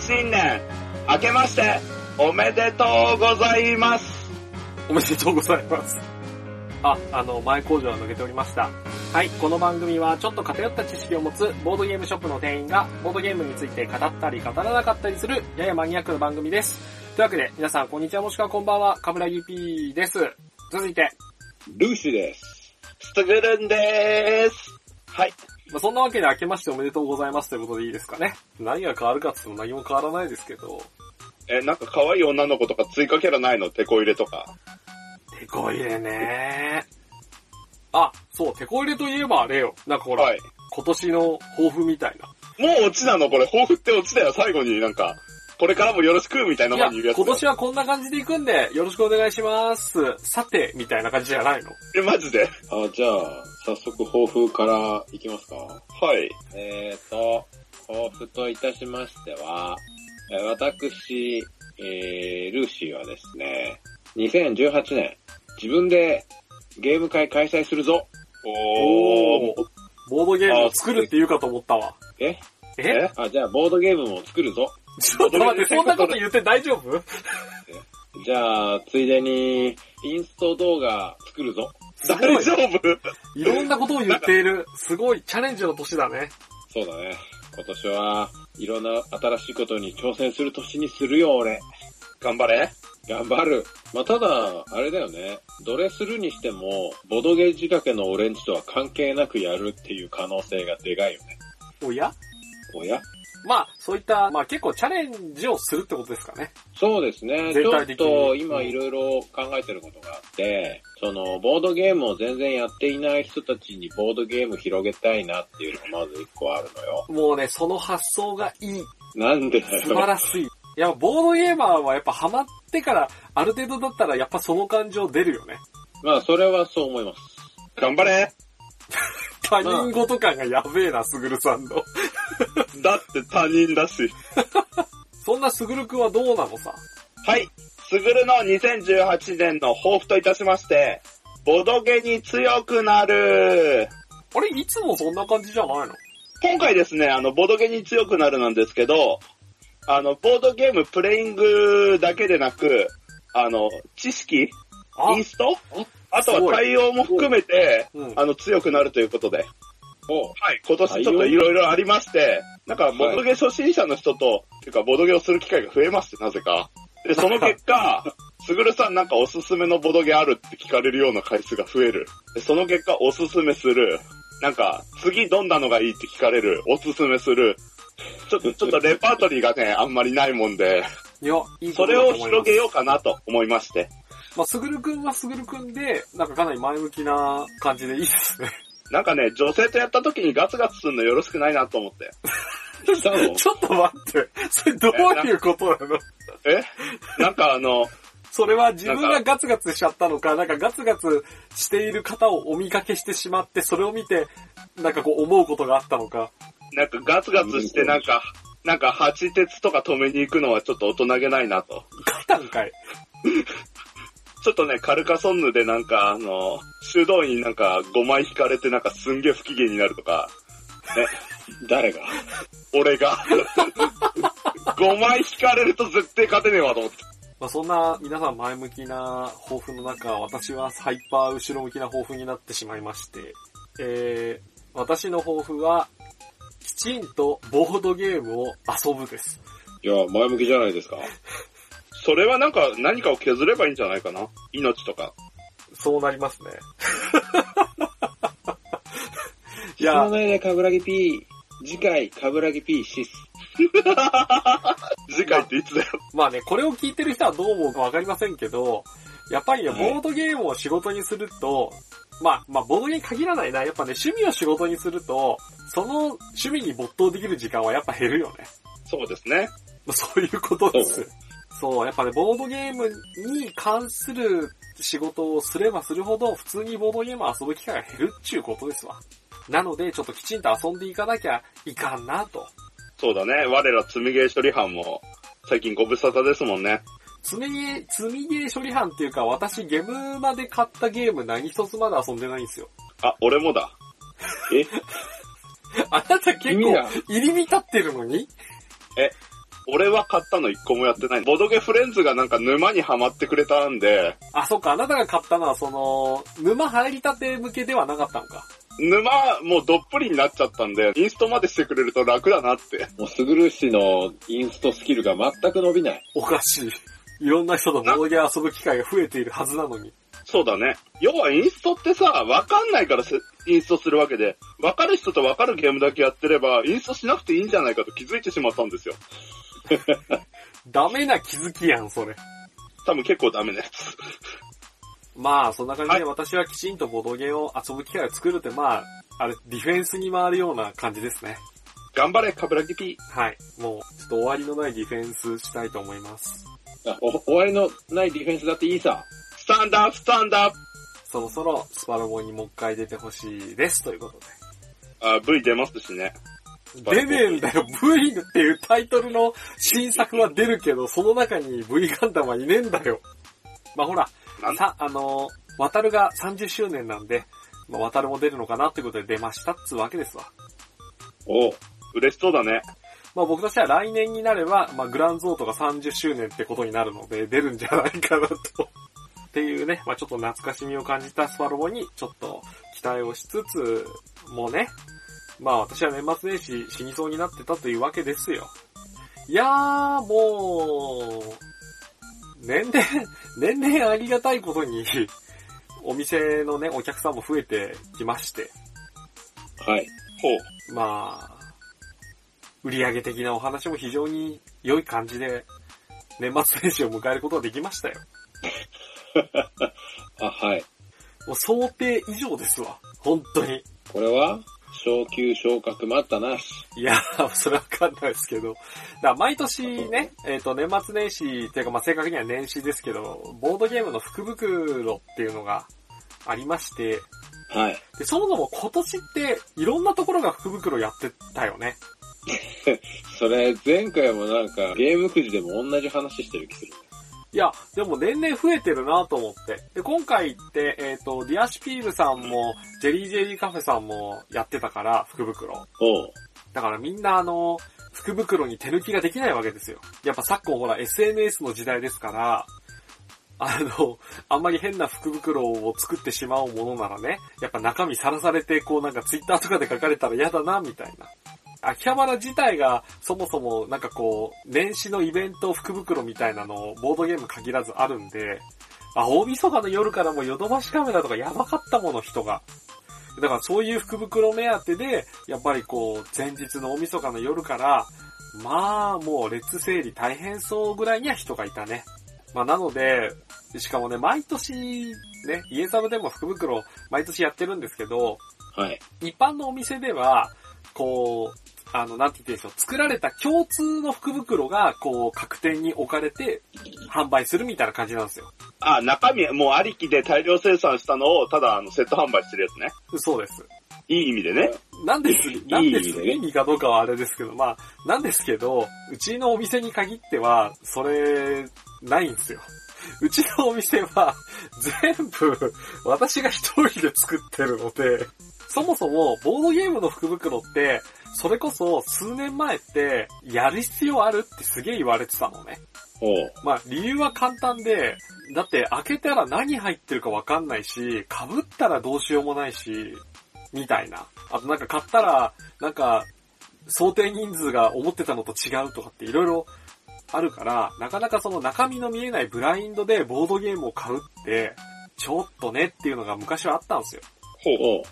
新年、明けまして、おめでとうございます。おめでとうございます。あ、あの、前工場は抜けておりました。はい、この番組はちょっと偏った知識を持つボードゲームショップの店員がボードゲームについて語ったり語らなかったりするややマニアックな番組です。というわけで、皆さんこんにちはもしくはこんばんは、カブラギ P です。続いて、ルーシーです。ストグルンでーす。はい。まあ、そんなわけで明けましておめでとうございますということでいいですかね。何が変わるかって言っても何も変わらないですけど、え、なんか可愛い女の子とか追加キャラないの？テこ入れとか。テコ入れねあ、そう、テコ入れといえばあれよ。なんかほら、はい。今年の抱負みたいな。もうオチなの？これ、抱負ってオチだよ、最後になんか。これからもよろしく、みたいない前や、に言うやつ。今年はこんな感じで行くんで、よろしくお願いします。さて、みたいな感じじゃないのえ、マジで？あ、じゃあ、早速抱負からいきますか。はい。えーと、抱負といたしましては、えー私、えー、ルーシーはですね、2018年、自分でゲーム会開催するぞ。おー。ボードゲームを作るって言うかと思ったわ。え？え？あ、じゃあ、ボードゲームも作るぞ。ちょっと待って、そんなこと言って大丈夫？じゃあ、ついでに、インスト動画作るぞ。大丈。夫？いろんなことを言っている。すごい、チャレンジの年だね。そうだね。今年はいろんな新しいことに挑戦する年にするよ、俺。頑張れ。頑張る。まあ、ただ、あれだよね。どれするにしても、ボドゲ仕掛けのオレンジとは関係なくやるっていう可能性がでかいよね。おや？おや？まあ、そういった、まあ結構チャレンジをするってことですかね。そうですね。ちょっと今いろいろ考えてることがあって、その、ボードゲームを全然やっていない人たちにボードゲーム広げたいなっていうのがまず一個あるのよ。もうね、その発想がいい。なんでだ素晴よ。らしい。いや、ボードゲーマーはやっぱハマってから、ある程度だったらやっぱその感情出るよね。まあ、それはそう思います。頑張れ。他人事感がやべえな、すぐるさんの。だって他人だし。そんなすぐるくんはどうなのさ？はい。すぐるの2018年の抱負といたしまして、ボドゲに強くなる。あれ、いつもそんな感じじゃないの？今回ですね、あの、ボドゲに強くなるなんですけど、あの、ボードゲームプレイングだけでなく、あの、知識？あインスト？あとはい対応も含めて、うんあの、強くなるということで。おはい。今年ちょっといろいろありまして、なんか、ボドゲ初心者の人と、っていうか、ボドゲをする機会が増えまして、なぜか。で、その結果、すぐるさんなんかおすすめのボドゲあるって聞かれるような回数が増える。でその結果、おすすめする。なんか、次どんなのがいいって聞かれる。おすすめする。ちょっと、ちょっとレパートリーがね、あんまりないもんで、いや、いいこそれを。広げようかなと思いまして。まあ、すぐるくんはすぐるくんで、なんかかなり前向きな感じでいいですね。なんかね、女性とやった時にガツガツするのよろしくないなと思って。ちょっと待って、それどういうことなの？えなんかあの、それは自分がガツガツしちゃったのか、なんかガツガツしている方をお見かけしてしまって、それを見て、なんかこう思うことがあったのか。なんかガツガツしてなんか、なんか八鉄とか止めに行くのはちょっと大人げないなと。勝ったんかい。ちょっとね、カルカソンヌでなんかあの、修道院なんか5枚引かれてなんかすんげえ不機嫌になるとか、ね、誰が？俺が？5枚引かれると絶対勝てねえわと思って。まあ、そんな皆さん前向きな抱負の中、私はハイパー後ろ向きな抱負になってしまいまして、えー、私の抱負は、きちんとボードゲームを遊ぶです。いや、前向きじゃないですか。それはなんか何かを削ればいいんじゃないかな？命とか。そうなりますね。いや、ないで、カブラギ P。次回、カブラギ P シス。次回っていつだよ？まあね、これを聞いてる人はどう思うかわかりませんけど、やっぱりね、はいボードゲームを仕事にすると、まあ、まあ、ボードゲームに限らないな。やっぱね、趣味を仕事にすると、その趣味に没頭できる時間はやっぱ減るよね。そうですね。まあそういうことです。そう、やっぱね、ボードゲームに関する仕事をすればするほど、普通にボードゲームを遊ぶ機会が減るっちゅうことですわ。なので、ちょっときちんと遊んでいかなきゃいかんなと。そうだね。我ら積みゲー処理班も最近ご無沙汰ですもんね。積みゲー、積みゲー処理班っていうか、私ゲームまで買ったゲーム何一つまだ遊んでないんですよ。あ、俺もだ。え？あなた結構入り浸ってるのに？俺は買ったの一個もやってない。ボドゲフレンズがなんか沼にはまってくれたんで、あ、そっか、あなたが買ったのはその、沼入りたて向けではなかったのか。沼もうどっぷりになっちゃったんで、インストまでしてくれると楽だなって。もう、すぐるしのインストスキルが全く伸びない。おかしい。いろんな人とボードゲー遊ぶ機会が増えているはずなのに。そうだね。要はインストってさ、わかんないからせインストするわけで、わかる人とわかるゲームだけやってれば、インストしなくていいんじゃないかと気づいてしまったんですよ。ダメな気づきやん、それ。多分結構ダメなやつ。まあ、そんな感じでは私はきちんとボードゲーを遊ぶ機会を作るって、まあ、あれ、ディフェンスに回るような感じですね。頑張れ、カブラギピはい。もう、ちょっと終わりのないディフェンスしたいと思います。あお終わりのないディフェンスだっていいさ。スタンダースタンダーそろそろスパロボにもう一回出てほしいです、ということで。あ、V 出ますしね。出ねえんだよ。V っていうタイトルの新作は出るけど、その中に V ガンダムはいねえんだよ。まあほら、さ、あのー、渡るが30周年なんで、まあ、渡るも出るのかなってことで出ましたっつうわけですわ。おう嬉しそうだね。まあ僕としては来年になれば、まあグランゾートが30周年ってことになるので出るんじゃないかなと。っていうね、まあちょっと懐かしみを感じたスパロボにちょっと期待をしつつ、もうね、まあ私は年末年始死にそうになってたというわけですよ。いやー、もう、年々、年々ありがたいことに、お店のね、お客さんも増えてきまして、はい。ほう。まあ、売上的なお話も非常に良い感じで、年末年始を迎えることができましたよ。あ、はい。もう想定以上ですわ。本当に。これは、昇級昇格待ったなし。いやー、それはわかんないですけど。だから毎年ね、えっ、と、年末年始っていうか、まあ、正確には年始ですけど、ボードゲームの福袋っていうのがありまして、はい。で、そもそも今年っていろんなところが福袋やってたよね。それ、前回もなんか、ゲームくじでも同じ話してる気する。いや、でも年々増えてるなと思って。で、今回って、えっ、と、ディアシピールさんも、ジェリージェリーカフェさんもやってたから、福袋。だからみんなあの、福袋に手抜きができないわけですよ。やっぱ昨今ほら SNS の時代ですから、あの、あんまり変な福袋を作ってしまうものならね、やっぱ中身さらされて、こうなんかツイッターとかで書かれたら嫌だな、みたいな。秋葉原自体がそもそもなんかこう、年始のイベント福袋みたいなのボードゲーム限らずあるんで、あ、大晦日の夜からもヨドバシカメラとかやばかったもの、人が。だからそういう福袋目当てで、やっぱりこう、前日の大晦日の夜から、まあもう列整理大変そうぐらいには人がいたね。まあなので、しかもね、毎年、ね、家サブでも福袋毎年やってるんですけど、はい。一般のお店では、こう、あの、なんて言っていいんでしょう、作られた共通の福袋が、こう、各店に置かれて、販売するみたいな感じなんですよ。あ、中身、もうありきで大量生産したのを、ただあの、セット販売してるやつね。そうです。いい意味でね。なんです、なんです、いい意味でね意味かどうかはあれですけど、まあ、なんですけど、うちのお店に限っては、それ、ないんですよ。うちのお店は、全部、私が一人で作ってるので、そもそも、ボードゲームの福袋って、それこそ数年前って、やる必要あるってすげえ言われてたのね。おう。まあ、理由は簡単で、だって開けたら何入ってるかわかんないし、被ったらどうしようもないし、みたいな。あとなんか買ったら、なんか、想定人数が思ってたのと違うとかっていろいろあるから、なかなかその中身の見えないブラインドでボードゲームを買うって、ちょっとねっていうのが昔はあったんですよ。ほう。おう。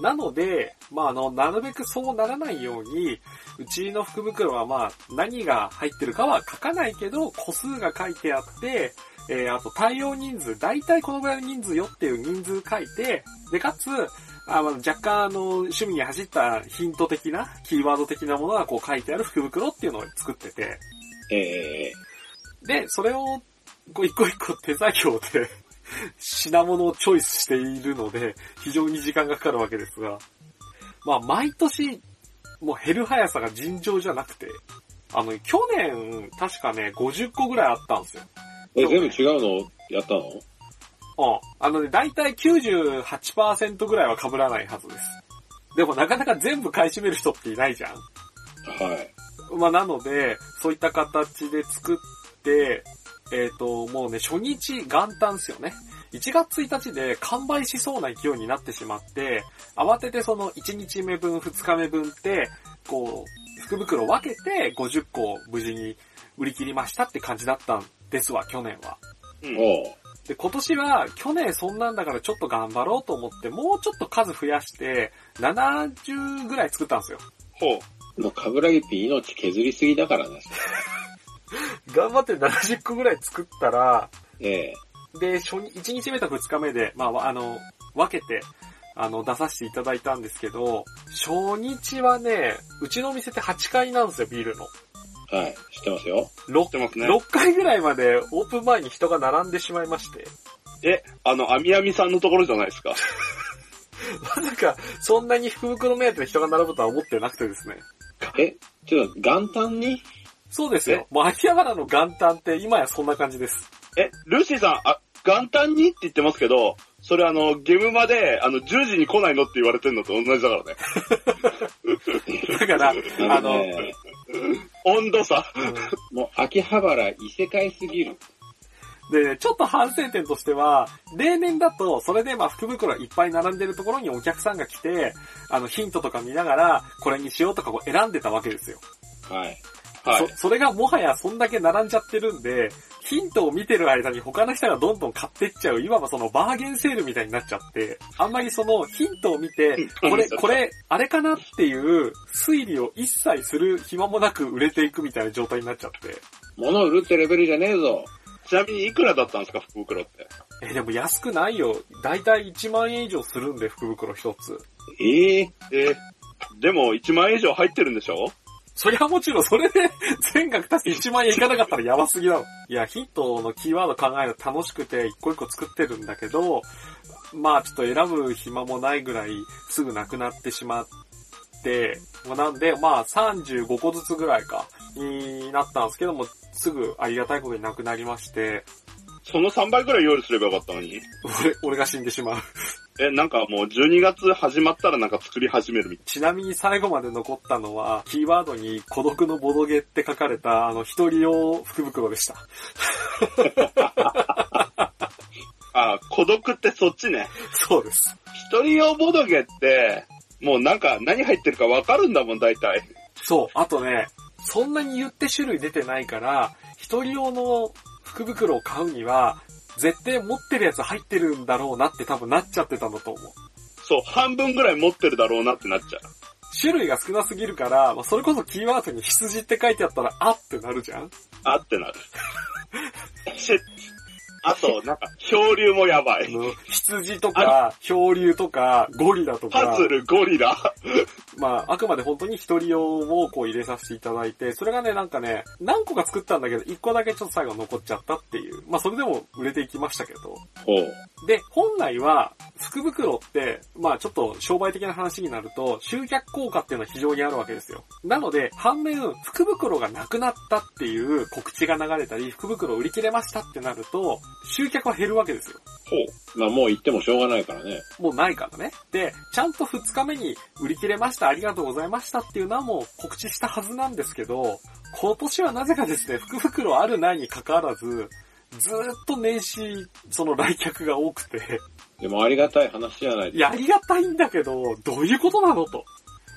なので、まあ、あの、なるべくそうならないように、うちの福袋はまあ、何が入ってるかは書かないけど、個数が書いてあって、えー、あと対応人数、だいたいこのぐらいの人数よっていう人数書いて、で、かつ、あまあ、若干あの、趣味に走ったヒント的な、キーワード的なものがこう書いてある福袋っていうのを作ってて、えで、それを、こう一個一個手作業で品物をチョイスしているので、非常に時間がかかるわけですが、まあ、毎年、もう減る速さが尋常じゃなくて、あの、去年、確かね、50個ぐらいあったんですよ。ー、え、全部違うの？やったの？うん。あのね、だいたい98%ぐらいは被らないはずです。でもなかなか全部買い占める人っていないじゃん。はい。まあ、なので、そういった形で作って、えっ、と、もうね、初日元旦ですよね。1月1日で完売しそうな勢いになってしまって、慌ててその1日目分、2日目分って、こう、福袋分けて50個無事に売り切りましたって感じだったんですわ、去年は。うん。で、今年は去年そんなんだからちょっと頑張ろうと思って、もうちょっと数増やして、70ぐらい作ったんですよ。ほう。もう、カブラギピー命削りすぎだからね。頑張って70個ぐらい作ったら、ええ。で、初日、1日目と2日目で、まあ、あの、分けて、あの、出させていただいたんですけど、初日はね、うちのお店って8階なんですよ、ビールの。はい。知ってますよ。6, ってますね6階ぐらいまでオープン前に人が並んでしまいまして、え、あの、アミアミさんのところじゃないですか？まさか、そんなに福袋目当てで人が並ぶとは思ってなくてですね。え、ちょっと、元旦にそうですよ。もう秋葉原の元旦って今やそんな感じです。え、ルーシーさん、あ、元旦にって言ってますけど、それあの、ゲームまで、あの、10時に来ないのって言われてんのと同じだからね。だから、あの、ね温度差。うんもう、秋葉原異世界すぎる。で、ちょっと反省点としては、例年だと、それでまあ福袋いっぱい並んでるところにお客さんが来て、あのヒントとか見ながら、これにしようとかこう選んでたわけですよ。はい。はい。そそれがもはやそんだけ並んじゃってるんで、ヒントを見てる間に他の人がどんどん買ってっちゃう、いわばそのバーゲンセールみたいになっちゃって、あんまりそのヒントを見て、これ、これ、あれかなっていう推理を一切する暇もなく売れていくみたいな状態になっちゃって。物売るってレベルじゃねえぞ。ちなみにいくらだったんですか、福袋って。え、でも安くないよ。だいたい1万円以上するんで、福袋一つ。えええでも1万円以上入ってるんでしょ？そりゃもちろんそれで 全額足して1万円いかなかったらやばすぎだろ。いや、ヒントのキーワード考えるの楽しくて一個一個作ってるんだけど、まあちょっと選ぶ暇もないぐらいすぐなくなってしまって、もうなんで、まあ35個ずつぐらいか、になったんですけども、すぐありがたいことになくなりまして、その3倍ぐらい用意すればよかったのに。俺、俺が死んでしまう。え、なんかもう12月始まったらなんか作り始めるみたい。ちなみに最後まで残ったのは、キーワードに孤独のボドゲって書かれた、あの、一人用福袋でした。あ、孤独ってそっちね。そうです。一人用ボドゲって、もうなんか何入ってるかわかるんだもん、大体。そう。あとね、そんなに言って種類出てないから、一人用の福袋を買うには、絶対持ってるやつ入ってるんだろうなって多分なっちゃってたんだと思う。そう、半分ぐらい持ってるだろうなってなっちゃう。種類が少なすぎるから、まあ、それこそキーワードに羊って書いてあったら、あってなるじゃんあってなる。あと、なんか、漂流もやばい。羊とか、漂流とか、ゴリラとかパズ、ル、ゴリラ。まあ、あくまで本当に一人用をこう入れさせていただいて、それがね、なんかね、何個か作ったんだけど、一個だけちょっと最後残っちゃったっていう。まあ、それでも売れていきましたけど。ほう。で、本来は、福袋って、まあちょっと商売的な話になると、集客効果っていうのは非常にあるわけですよ。なので、反面、福袋がなくなったっていう告知が流れたり、福袋売り切れましたってなると、集客は減るわけですよ。ほう。まあもう言ってもしょうがないからね。もうないからね。で、ちゃんと2日目に売り切れました、ありがとうございましたっていうのはもう告知したはずなんですけど、今年はなぜかですね、福袋あるないに関わらず、ずーっと年始、その来客が多くて、でもありがたい話じゃないいや、ありがたいんだけど、どういうことなのと。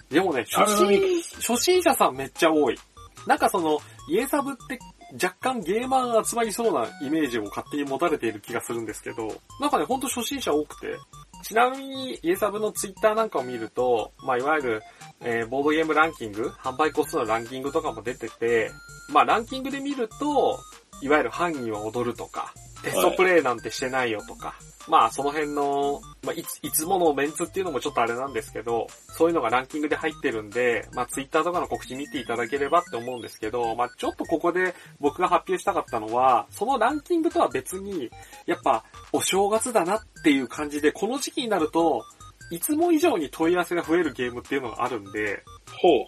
でもね、初心、初心者さんめっちゃ多い。なんかその、イエサブって若干ゲーマーが集まりそうなイメージを勝手に持たれている気がするんですけど、なんかね、ほんと初心者多くて。ちなみに、イエサブのツイッターなんかを見ると、まあ、いわゆる、えーボードゲームランキング、販売個数のランキングとかも出てて、まあ、ランキングで見ると、いわゆる犯人は踊るとか、テストプレイなんてしてないよとか、まあその辺の、まあいつ、いつものメンツっていうのもちょっとあれなんですけど、そういうのがランキングで入ってるんで、まあツイッターとかの告知見ていただければって思うんですけど、まあちょっとここで僕が発表したかったのは、そのランキングとは別に、やっぱお正月だなっていう感じで、この時期になると、いつも以上に問い合わせが増えるゲームっていうのがあるんで、ほう。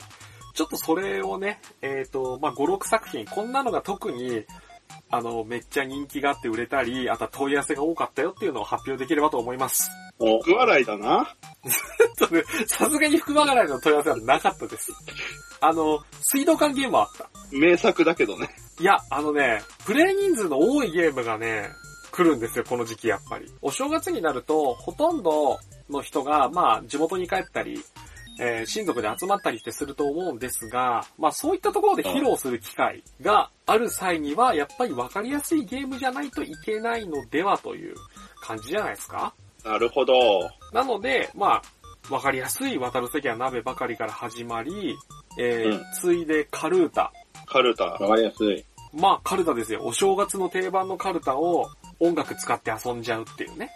ちょっとそれをね、えっ、と、まあ、5、6作品、こんなのが特に、あの、めっちゃ人気があって売れたり、あとは問い合わせが多かったよっていうのを発表できればと思います。お、福笑いだな。さすがに福間がないの問い合わせはなかったです。あの、水道管ゲームはあった。名作だけどね。いや、あのね、プレイ人数の多いゲームがね、来るんですよ、この時期やっぱり。お正月になると、ほとんどの人が、まあ、地元に帰ったり、えー親族で集まったりってすると思うんですが、まあそういったところで披露する機会がある際には、やっぱりわかりやすいゲームじゃないといけないのではという感じじゃないですか？なるほど。なので、まあ、わかりやすい渡る席は鍋ばかりから始まり、えーうんついでカルータ。カルタ。わかりやすい。まあ、カルタですよ。お正月の定番のカルタを音楽使って遊んじゃうっていうね。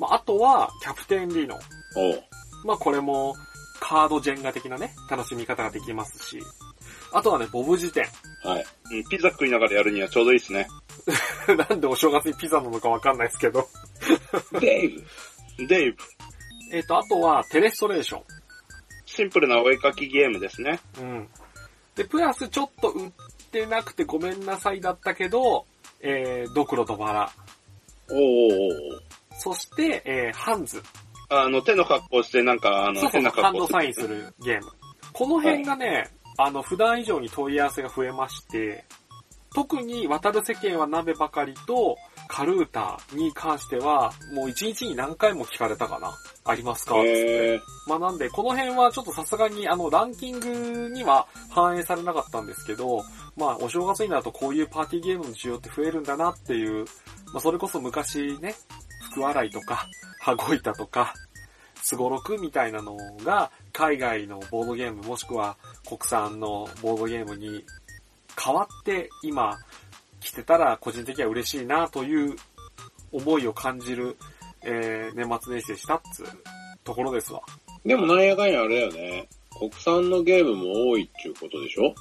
まあ、あとは、キャプテンリノ。おう。まあ、これも、カードジェンガ的なね、楽しみ方ができますし。あとはね、ボブ辞典。はい。うん、ピザ食いながらやるにはちょうどいいですね。なんでお正月にピザなのかわかんないですけど。デイブデイブ。えっと、あとは、テレストレーション。シンプルなお絵描きゲームですね。うん。で、プラスちょっと売ってなくてごめんなさいだったけど、えー、ドクロとバラ。おうおうおうそして、えー、ハンズ。あの、手の格好してなんか、あの、変なハンド格好サインするゲーム。この辺がね、あの、普段以上に問い合わせが増えまして、特に渡る世間は鍋ばかりと、カルータに関しては、もう一日に何回も聞かれたかな。ありますか？つって。まあなんで、この辺はちょっとさすがに、あの、ランキングには反映されなかったんですけど、まあ、お正月になるとこういうパーティーゲームの需要って増えるんだなっていう、まあ、それこそ昔ね、福洗いとか、羽子板とか、すごろくみたいなのが、海外のボードゲームもしくは国産のボードゲームに変わって今来てたら個人的には嬉しいなという思いを感じる、えー、年末年始でしたっつうところですわ。でもなんやかんやあれだよね。国産のゲームも多いっていうことでしょ？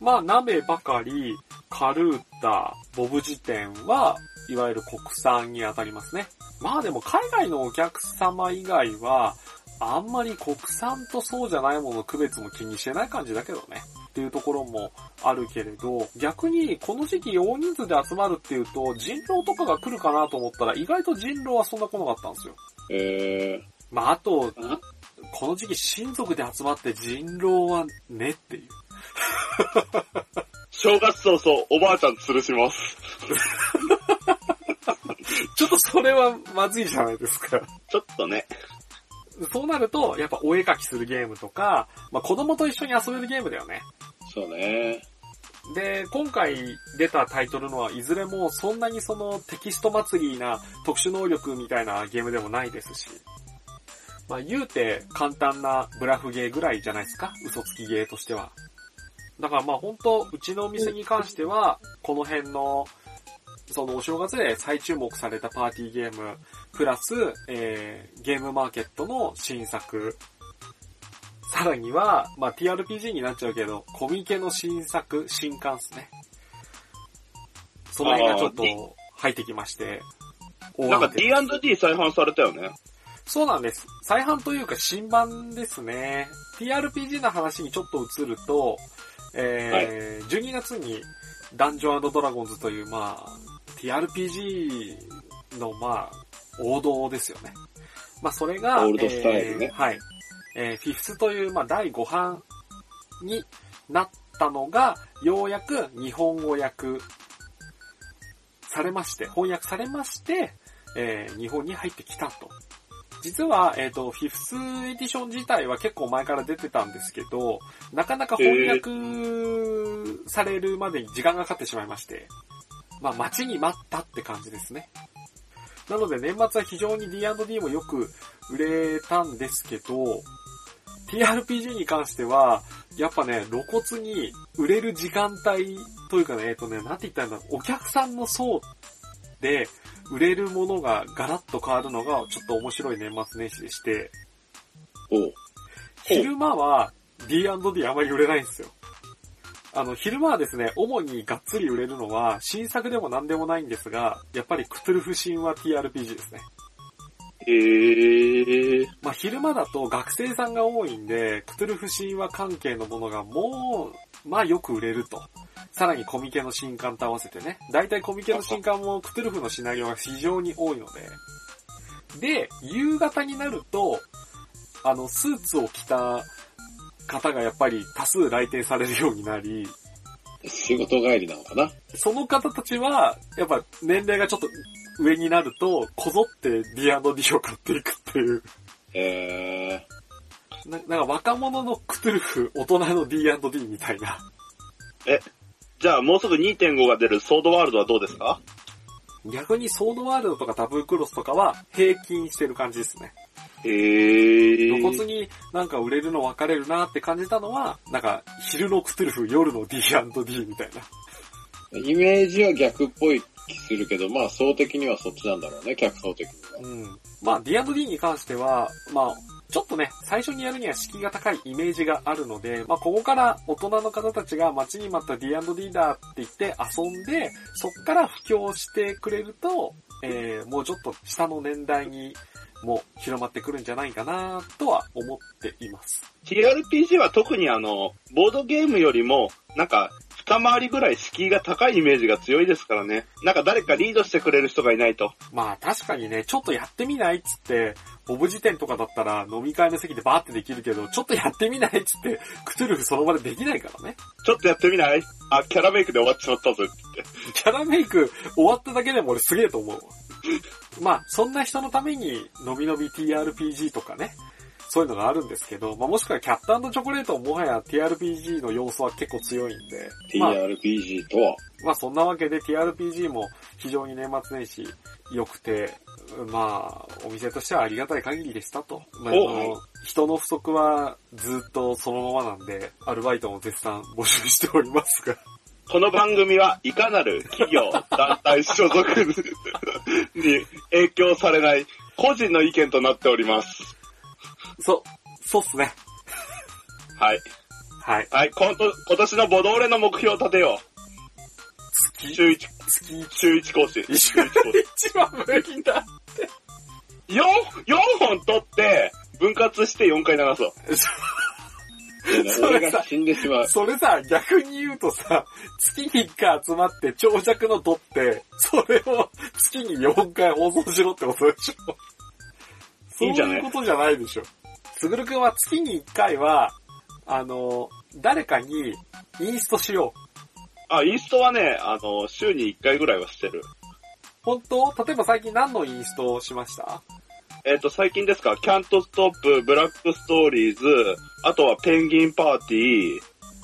まあ、鍋ばかり、カルータ、ボブ辞典は、いわゆる国産に当たりますね。まあでも海外のお客様以外は、あんまり国産とそうじゃないものの区別も気にしてない感じだけどね。っていうところもあるけれど、逆にこの時期大人数で集まるっていうと、人狼とかが来るかなと思ったら、意外と人狼はそんな来なかったんですよ。えまああとあ、この時期親族で集まって人狼はねっていう。正月早々、おばあちゃん吊るします。ちょっとそれはまずいじゃないですか。ちょっとね。そうなると、やっぱお絵描きするゲームとか、まあ子供と一緒に遊べるゲームだよね。ー、そうね。で、今回出たタイトルのはいずれもそんなにそのテキスト祭りな特殊能力みたいなゲームでもないですし、まあ言うて簡単なブラフゲーぐらいじゃないですか？嘘つきゲーとしては。だからまあ本当うちのお店に関しては、この辺の、そのお正月で再注目されたパーティーゲーム、プラス、えー、ゲームマーケットの新作、さらには、まあ、TRPG になっちゃうけど、コミケの新作、新刊っすね。その辺がちょっと入ってきまして、大なんか D&D 再販されたよね。そうなんです。再販というか新版ですね。TRPG の話にちょっと移ると、えー12月にダンジョンドラゴンズという、まあ、TRPG の、まあ、王道ですよね。まあ、それが、オールドスタイルねえーはい。えーフィフスという、まあ、第5版になったのが、ようやく日本語訳されまして、翻訳されまして、えー日本に入ってきたと。実は、えっ、と、フィフスエディション自体は結構前から出てたんですけど、なかなか翻訳されるまでに時間がかかってしまいまして、まあ待ちに待ったって感じですね。なので年末は非常に D&D もよく売れたんですけど、TRPG に関しては、やっぱね、露骨に売れる時間帯というかね、えっ、とね、なんて言ったらいいんだろう、お客さんの層で売れるものがガラッと変わるのがちょっと面白い年末年始でして、おう。昼間は D&D あまり売れないんですよ。あの、昼間はですね、主にがっつり売れるのは、新作でも何でもないんですが、やっぱりクトゥルフ神話 TRPG ですね。えー。まあ、昼間だと学生さんが多いんで、クトゥルフ神話関係のものがもう、まあよく売れると。さらにコミケの新刊と合わせてね。大体コミケの新刊もクトゥルフのシナリオが非常に多いので、で、夕方になると、あの、スーツを着た方がやっぱり多数来店されるようになり、仕事帰りなのかな？その方たちは、やっぱ年齢がちょっと上になると、こぞって D&D を買っていくっていう。えななんか若者のクトゥルフ、大人の D&D みたいな。じゃあもうすぐ2.5が出るソードワールドはどうですか？逆にソードワールドとかタブークロスとかは平均してる感じですね。へー。露骨になんか売れるの分かれるなって感じたのは、なんか昼のクトゥルフ、夜の D&D みたいな。ー、イメージは逆っぽい気するけど、まあ層的にはそっちなんだろうね、客層的には。うん。まあ D&D に関しては、まあ、ちょっとね、最初にやるには敷居が高いイメージがあるので、まあここから大人の方たちが待ちに待った D&D だって言って遊んで、そっから布教してくれると、えー、もうちょっと下の年代にも広まってくるんじゃないかなとは思っています。TRPG は特にあの、ボードゲームよりも、なんか、二回りぐらい敷居が高いイメージが強いですからね。なんか誰かリードしてくれる人がいないと。まあ確かにね、ちょっとやってみないっつって、ボブ辞典とかだったら飲み会の席でバーってできるけど、ちょっとやってみないっつって、クトゥルフその場でできないからね。ちょっとやってみない？あ、キャラメイクで終わっちまったぞって言って。キャラメイク終わっただけでも俺すげえと思うわ。まあ、そんな人のために、のびのび TRPG とかね、そういうのがあるんですけど、まあもしくはキャットチョコレートももはや TRPG の要素は結構強いんで、まあ、TRPG とは、まあそんなわけで TRPG も非常に年末年始良くて、まあ、お店としてはありがたい限りでしたと。まあ、の人の不足はずっとそのままなんで、アルバイトも絶賛募集しておりますが。この番組はいかなる企業、団体、所属に影響されない個人の意見となっております。そ、そうっすね。はい。はい。はい、今年今年のボドーレの目標を立てよう。月、週1、月週1講師。一週1講師。一番無理だ。4、4本取って、分割して4回流そう。それさ俺が死んでしまう。それさ、逆に言うとさ、月に1回集まって長尺の取って、それを月に4回放送しろってことでしょ。そういうことじゃないでしょ。すぐるくんは月に1回は、あの、誰かにインストしよう。あ、インストはね、あの、週に1回ぐらいはしてる。本当？例えば最近何のインストをしました？えっ、と、最近ですか、キャントストップ、ブラックストーリーズ、あとはペンギンパーティー、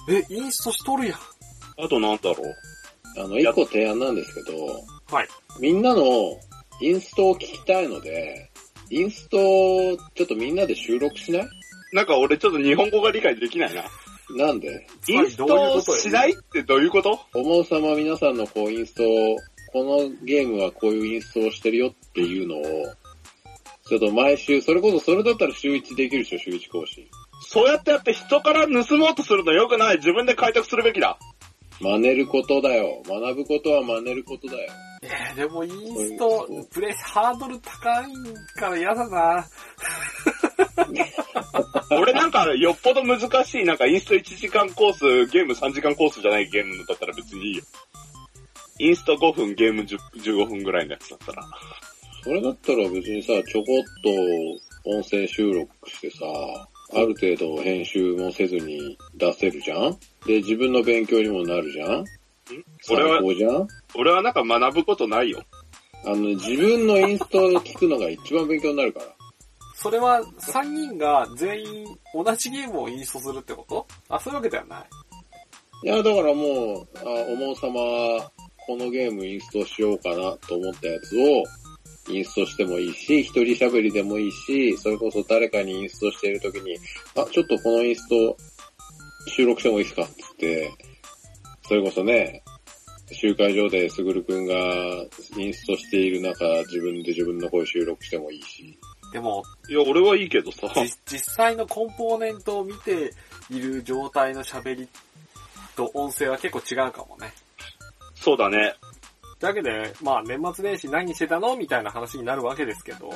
え、インストしとるやん。あとなんだろう？あの、一個提案なんですけど、はい。みんなのインストを聞きたいので、インストをちょっとみんなで収録しない？なんか俺ちょっと日本語が理解できないな。なんで？インストしないってどういうこと？思う様皆さんのこうインストを、このゲームはこういうインストをしてるよっていうのを、ちょっと毎週、それこそそれだったら週1できるでしょ、週1講師。そうやってやって人から盗もうとするの良くない。自分で開拓するべきだ。真似ることだよ。学ぶことは真似ることだよ。えー、でもインスト、プレイ、ハードル高いから嫌だな。俺なんかよっぽど難しい、なんかインスト1時間コース、ゲーム3時間コースじゃないゲームだったら別にいいよ。インスト5分、ゲーム10 15分ぐらいのやつだったら。それだったら別にさ、ちょこっと音声収録してさ、ある程度編集もせずに出せるじゃん？で、自分の勉強にもなるじゃん？俺は最高じゃん？俺はなんか学ぶことないよ。あの、自分のインストを聞くのが一番勉強になるから。それは3人が全員同じゲームをインストするってこと？あ、そういうわけではない。いや、だからもう、あ思う様、このゲームインストしようかなと思ったやつを、インストしてもいいし、一人喋りでもいいし、それこそ誰かにインストしているときに、あ、ちょっとこのインスト収録してもいいですか？って言って、それこそね、集会場ですぐるくんがインストしている中、自分で自分の声収録してもいいし。でも、いや、俺はいいけどさ。じ実際のコンポーネントを見ている状態の喋りと音声は結構違うかもね。そうだね。というわけで、まあ年末年始何してたの？みたいな話になるわけですけど、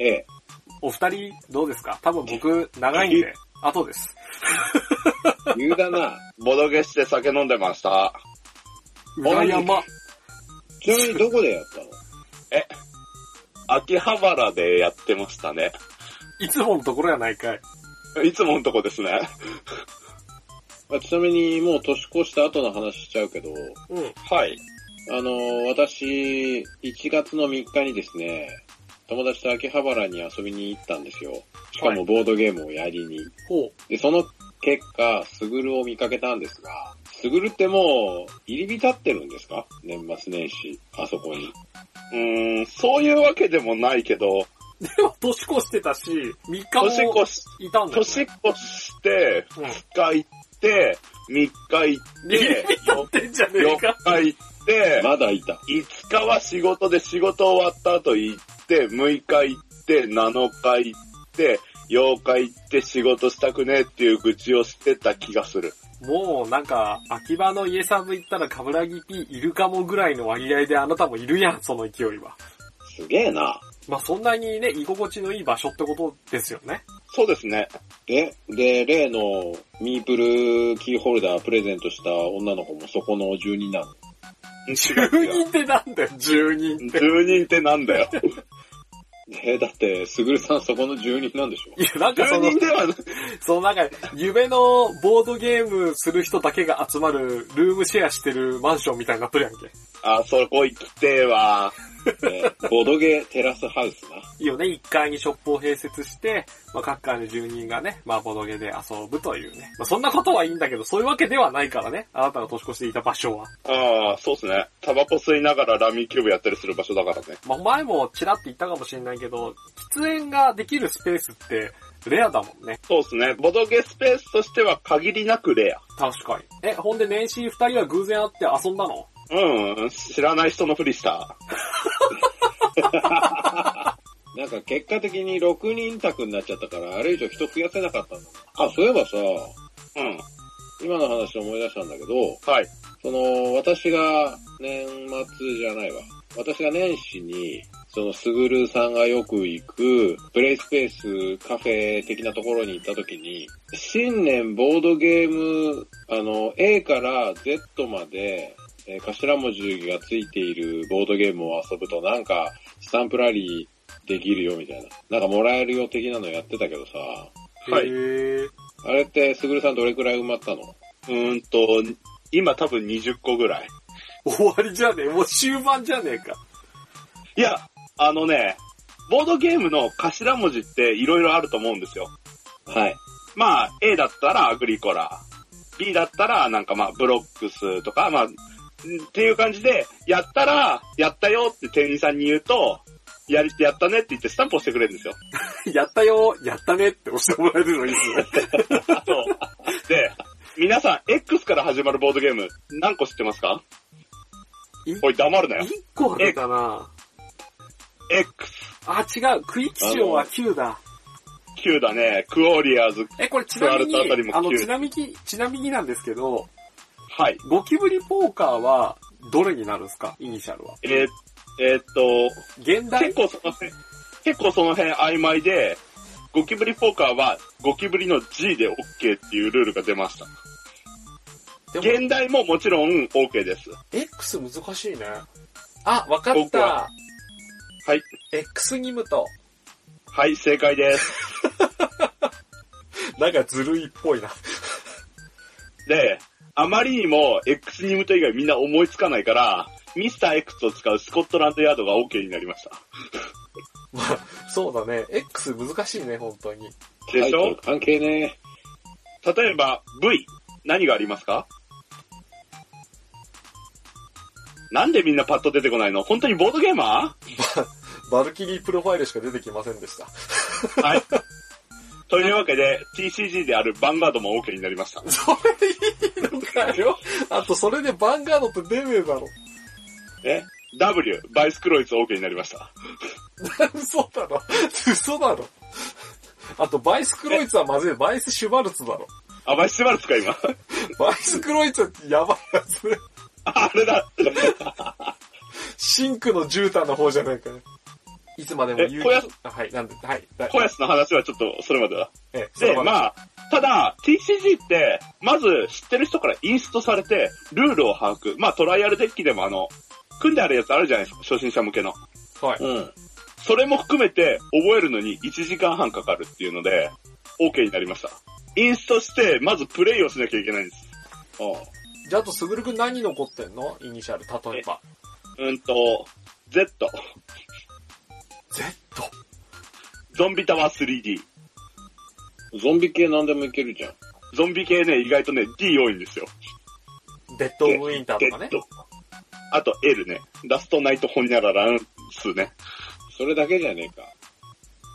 ええ。お二人どうですか？多分僕長いんで、後です。言うだな。ボドゲして酒飲んでました。裏山。ちなみにどこでやったの？秋葉原でやってましたね。いつものところやないかい。いつものとこですね。まあちなみにもう年越した後の話しちゃうけど、うん。はい。あのー私、1月の3日にですね、友達と秋葉原に遊びに行ったんですよ。しかもボードゲームをやりに。ほで、その結果、スグルを見かけたんですが、スグルってもう、入り浸ってるんですか？年末年始、あそこに。うーん、そういうわけでもないけど、う。でも年越してたし、3日年も越し、いたんだよ、ね。年越して、うん。2日行って、3日行って、やってんじゃねえ4か。日行って、まだいた。5日は仕事で仕事終わった後行って、6日行って、7日行って、8日行って仕事したくねえっていう愚痴をしてた気がする。もうなんか、秋葉の家サブ行ったらカブラギ P いるかもぐらいの割合であなたもいるやん、その勢いは。すげえな。まあそんなにね、居心地のいい場所ってことですよね。そうですね。で、で、例のミープルキーホルダープレゼントした女の子もそこの住人なの？10人ってなんだよ、10人って。10人ってなんだよ。え、だって、すぐるさんそこの住人なんでしょいや、なんかそ10の人、では、そのなんか、夢のボードゲームする人だけが集まるルームシェアしてるマンションみたいになっとるやんけ。あ、そこ行きてえわ。ねボドゲテラスハウスな。いいよね、1階にショップを併設して、まあ各階の住人がね、まあボドゲで遊ぶというね。まあそんなことはいいんだけど、そういうわけではないからね。あなたが年越していた場所は。ああ、そうっすね。タバコ吸いながらラミーキューブやったりする場所だからね。まあ前もちらって言ったかもしれないけど、喫煙ができるスペースってレアだもんね。そうっすね。ボドゲスペースとしては限りなくレア。確かに。え、ほんで年始二人は偶然会って遊んだの？うん、知らない人のふりした。なんか結果的に6人宅になっちゃったから、あれ以上人増やせなかったんだ。あ、そういえばさ、うん。今の話思い出したんだけど、はい。その、私が年末じゃないわ。私が年始に、その、すぐるさんがよく行く、プレイスペースカフェ的なところに行った時に、新年ボードゲーム、あの、A から Z まで、えー頭文字がついているボードゲームを遊ぶとなんか、スタンプラリーできるよみたいな。なんかもらえるよ的なのやってたけどさ、はい。あれってすぐるさんどれくらい埋まったの？うーんと、今多分20個ぐらい。終わりじゃねえ。もう終盤じゃねえか。いや、あのね、ボードゲームの頭文字って色々あると思うんですよ。はい。まあ、A だったらアグリコラ。B だったらなんかまあ、ブロックスとか、まあ、んっていう感じで、やったら、やったよって店員さんに言うと、やり、やったねって言ってスタンプ押してくれるんですよ。やったよ、やったねって押してもらえるのいいっすね。そう。で、皆さん、X から始まるボードゲーム、何個知ってますか？いおい、黙るなよ。一個あるかな？X、あ、違う。クイッチショーは9だ。Q だね、クオリアーズ、え、これちなみにあの、9ちなみに、ちなみになんですけど、はい。ゴキブリポーカーは、どれになるんですか？イニシャルは。えーえーっと、現代？結構その辺、結構その辺曖昧で、ゴキブリポーカーはゴキブリの G で OK っていうルールが出ました。現代ももちろん OK です。X 難しいね。あ、わかった僕は。はい。X ニムト。はい、正解です。なんかずるいっぽいな。で、あまりにも X ニムト以外みんな思いつかないから、ミスター X を使うスコットランドヤードが OK になりました。まあ、そうだね。X 難しいね、本当に。でしょ、関係ね例えば V、何がありますか？なんでみんなパッと出てこないの？本当にボードゲーマバルキリープロファイルしか出てきませんでした。ーはい。というわけで、TCG であるバンガードも OK になりました。それいいのかよ。あと、それでバンガードって出ねえだろ。え ?W、バイスクロイツ OK になりました。嘘だろ。嘘だろ。あと、バイスクロイツはまずい。バイスシュバルツだろ。あ、バイスシュバルツか今。バイスクロイツはやばいやつ。あれだ。シンクの絨毯の方じゃないかよ。いつまでも言うえ小安あはい、なんで、はい。だ小安の話はちょっとそれまでだ。え、で、あ、まあ、ただ、TCG って、まず知ってる人からインストされて、ルールを把握。まあ、トライアルデッキでもあの、組んであるやつあるじゃないですか、初心者向けの。はい。うん。それも含めて覚えるのに1時間半かかるっていうので、OK になりました。インストして、まずプレイをしなきゃいけないんです。じゃあ、あと、すぐるくん何残ってんの？イニシャル、例えば。うんと、Z、Z。ゾンビタワー 3D。ゾンビ系何でもいけるじゃん。ゾンビ系ね、意外とね、D 多いんですよ。デッド・ウィンターとかね。あと L ね。ラストナイトホニャラランスね。それだけじゃねえか。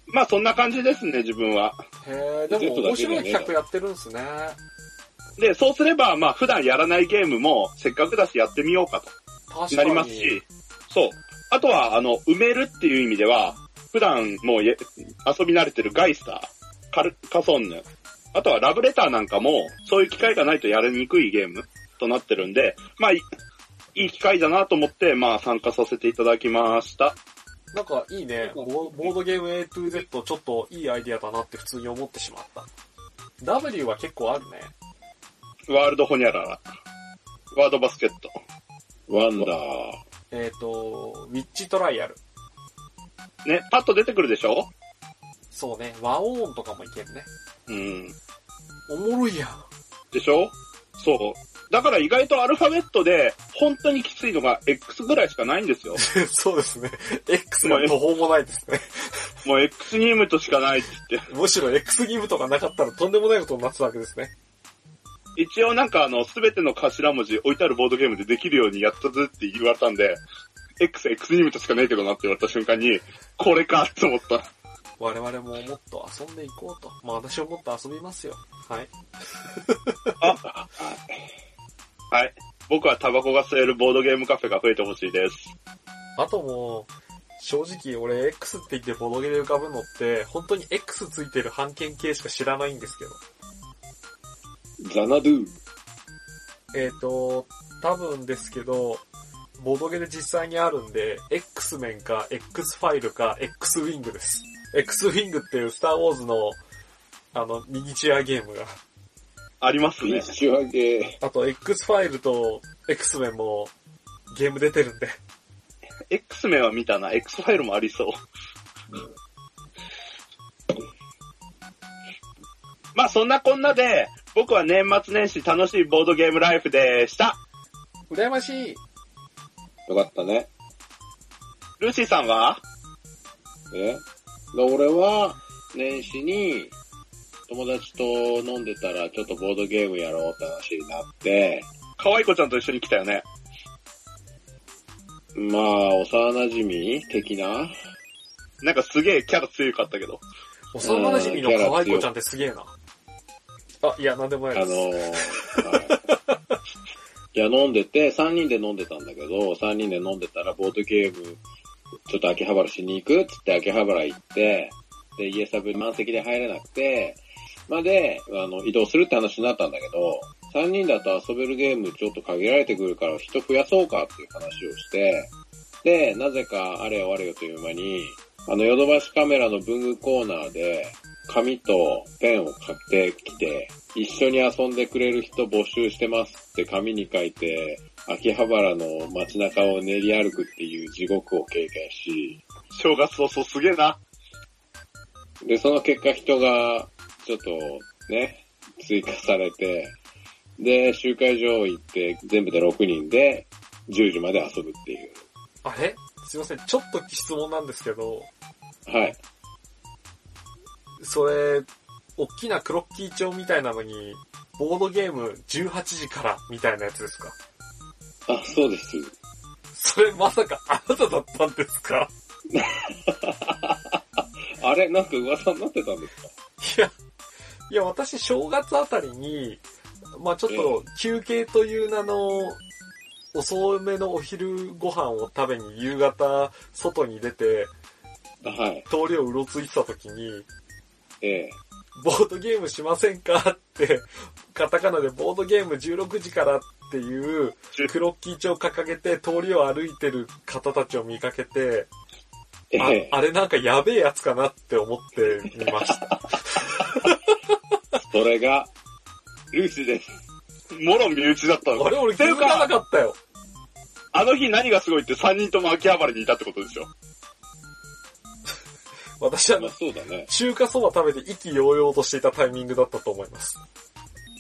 まあそんな感じですね、自分は。へえ、でも面白い企画やってるんすね。で、そうすれば、まあ普段やらないゲームも、せっかくだしやってみようか確かに。となりますし、そう。あとは、あの、埋めるっていう意味では、普段もうや遊び慣れてるガイスター、カルカソンヌ、あとはラブレターなんかも、そういう機会がないとやりにくいゲームとなってるんで、まあいいい機会だなと思って、まあ参加させていただきました。なんかいいね。ボボードゲーム A to Z ちょっといいアイディアだなって普通に思ってしまった。W は結構あるね。ワールドホニャララ。ワードバスケット。ワンダー。えっ、と、ウィッチトライアル。ね、パッと出てくるでしょ？そうね。和音とかもいけるね。うん。おもろいやん。でしょ？そう。だから意外とアルファベットで、本当にきついのが X ぐらいしかないんですよ。そうですね。X が途方もないですね。もう X ニームとしかないって言って。むしろ X ギブとかなかったらとんでもないことになってたわけですね。一応なんかあの、すべての頭文字置いてあるボードゲームでできるようにやったぜって言われたんで、X、X ニームとしかないけどなって言われた瞬間に、これかって思った。我々ももっと遊んでいこうと。まあ私はもっと遊びますよ。はい。はい。僕はタバコが吸えるボードゲームカフェが増えてほしいです。あともう、正直俺 X って言ってボドゲで浮かぶのって、本当に X ついてる半券系しか知らないんですけど。ザナドゥ。えっ、と、多分ですけど、ボドゲで実際にあるんで、X メンか X ファイルか X ウィングです。X ウィングっていうスターウォーズの、あの、ミニチュアゲームが。ありますね。一上げ。あと X ファイルと X メンもゲーム出てるんで。X 名は見たな。X ファイルもありそう。まあそんなこんなで、僕は年末年始楽しいボードゲームライフでした。羨ましい。よかったね。ルーシーさんは？え？で俺は、年始に、友達と飲んでたら、ちょっとボードゲームやろうって話になって、可愛い子ちゃんと一緒に来たよね。まあ、幼馴染的な？なんかすげえキャラ強かったけど。幼馴染の可愛い子ちゃんってすげえな。あ、いや、なんでもないです。あのー、はい。いや、飲んでて、3人で飲んでたんだけど、3人で飲んでたら、ボードゲーム、ちょっと秋葉原しに行くっつって秋葉原行って、で、家サブ満席で入れなくて、まで、あの、移動するって話になったんだけど、3人だと遊べるゲームちょっと限られてくるから人増やそうかっていう話をして、で、なぜかあれよあれよという間に、あの、ヨドバシカメラの文具コーナーで、紙とペンを買ってきて、一緒に遊んでくれる人募集してますって紙に書いて、秋葉原の街中を練り歩くっていう地獄を経験し、正月早々すげえな。で、その結果人がちょっとね、追加されて、で、集会場行って全部で6人で10時まで遊ぶっていう。あれ？すいません、ちょっと質問なんですけど、はい。それ、大きなクロッキー帳みたいなのに、ボードゲーム18時からみたいなやつですか？あ、そうです。それまさかあなただったんですか？あれなんか噂になってたんですか？いや、いや、私正月あたりに、まあちょっと休憩という名の、遅めのお昼ご飯を食べに夕方外に出て、はい。通りをうろついてた時に、ええ。ボードゲームしませんかって、カタカナでボードゲーム16時からっていう、クロッキー帳を掲げて通りを歩いてる方たちを見かけて、あええ。あれなんかやべえやつかなって思ってみました。それが、ルーシーです。もろ身内だったの。あれ俺気づかなかったよ。あの日何がすごいって3人とも秋葉原にいたってことですよ。私はまあそうだね。中華そば食べて意気揚々としていたタイミングだったと思います。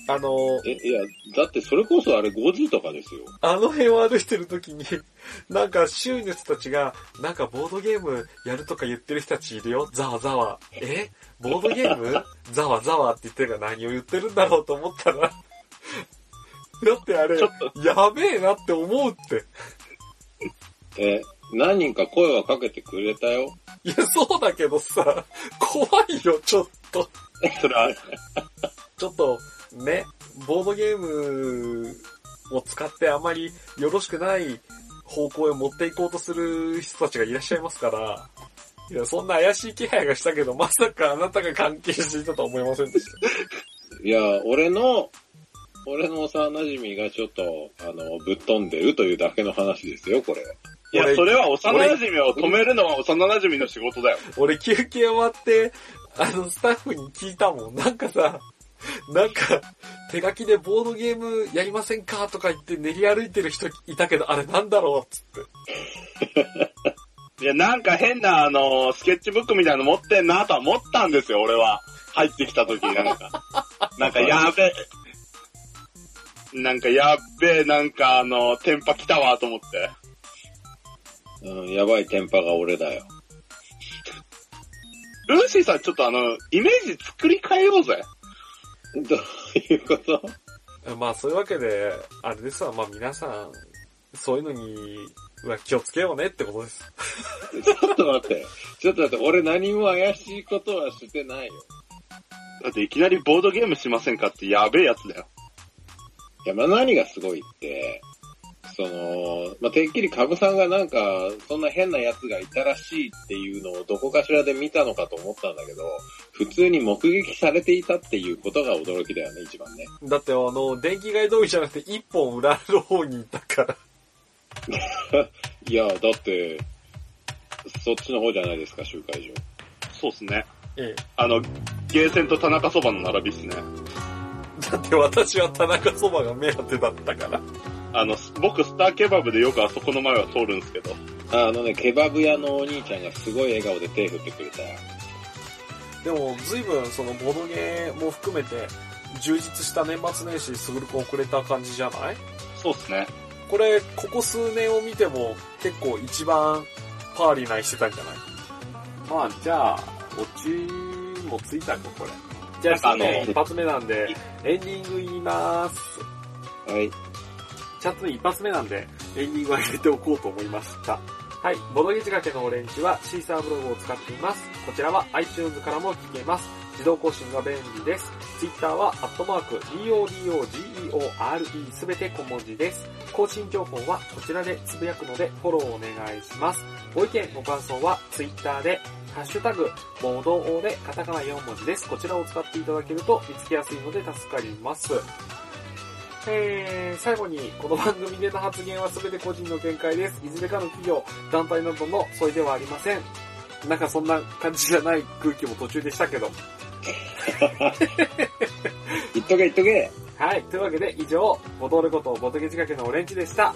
あのー、え、いや、だってそれこそあれ5時とかですよ。あの辺を歩いてる時に、なんか周囲の人たちが、なんかボードゲームやるとか言ってる人たちいるよ。ざわざわ。え？ボードゲーム？ざわざわって言ってるから何を言ってるんだろうと思ったら、だってあれやべえなって思うって。え、何人か声はかけてくれたよ。いや、そうだけどさ、怖いよ、ちょっと。それは、ちょっと、ね、ボードゲームを使ってあまりよろしくない方向へ持っていこうとする人たちがいらっしゃいますから、いや、そんな怪しい気配がしたけど、まさかあなたが関係していたとは思いませんでした。いや、俺の、俺の幼馴染がちょっと、あの、ぶっ飛んでるというだけの話ですよ、これ。いや、俺それは幼馴染を止めるのは幼馴染の仕事だよ。俺休憩終わって、あの、スタッフに聞いたもん。なんかさ、なんか、手書きでボードゲームやりませんかとか言って練り歩いてる人いたけど、あれなんだろうっつって。いや、なんか変な、あの、スケッチブックみたいなの持ってんなとは思ったんですよ、俺は。入ってきた時になんか。なんかやべえ。なんかやっべえ、なんかあの、テンパ来たわと思って。うん、やばいテンパが俺だよ。ルーシーさん、ちょっとあの、イメージ作り変えようぜ。どういうこと？まあそういうわけで、あれですわ、まあ皆さん、そういうのには気をつけようねってことです。ちょっと待って。ちょっと待って、俺何も怪しいことはしてないよ。だっていきなりボードゲームしませんかってやべえやつだよ。いや、まあ、何がすごいって、その、まあ、てっきりカブさんがなんか、そんな変な奴がいたらしいっていうのをどこかしらで見たのかと思ったんだけど、普通に目撃されていたっていうことが驚きだよね、一番ね。だってあの、電気街通りじゃなくて一本裏の方にいたから。いや、だって、そっちの方じゃないですか、集会そうっすね。ええ。あの、ゲーセンと田中そばの並びっすね。だって私は田中そばが目当てだったから。あの、僕スターケバブでよくあそこの前は通るんですけど。場。あのね、ケバブ屋のお兄ちゃんがすごい笑顔で手振ってくれたよ。でも、随分そのボドゲも含めて、充実した年末年始、すぐるくん遅れた感じじゃない？そうっすね。これ、ここ数年を見ても、結構一番パーリーなしてたんじゃない？まあ、じゃあ、オチもついたか、これ。じゃあ、あの一発目なんで、エンディング言います。はい。ちゃんと一発目なんで、エンディングは入れておこうと思いました。はい。ボドゲ仕掛けのオレンジはシーサーブログを使っています。こちらは iTunes からも聞けます。自動更新が便利です。Twitter は、アットマーク、DODOGEORE すべて小文字です。更新情報はこちらでつぶやくのでフォローお願いします。ご意見、ご感想は Twitter で、ハッシュタグ、ボードオーでカタカナ4文字です。こちらを使っていただけると見つけやすいので助かります。えー、最後に、この番組での発言は全て個人の見解です。いずれかの企業、団体などの相違ではありません。なんかそんな感じじゃない空気も途中でしたけど。言っとけ言っとけはい。というわけで以上、ボトルことボトゲ仕掛けのオレンジでした。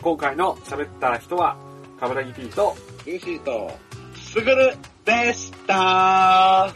今回の喋った人は、カブラギ P と、ルーシーと、すぐるでした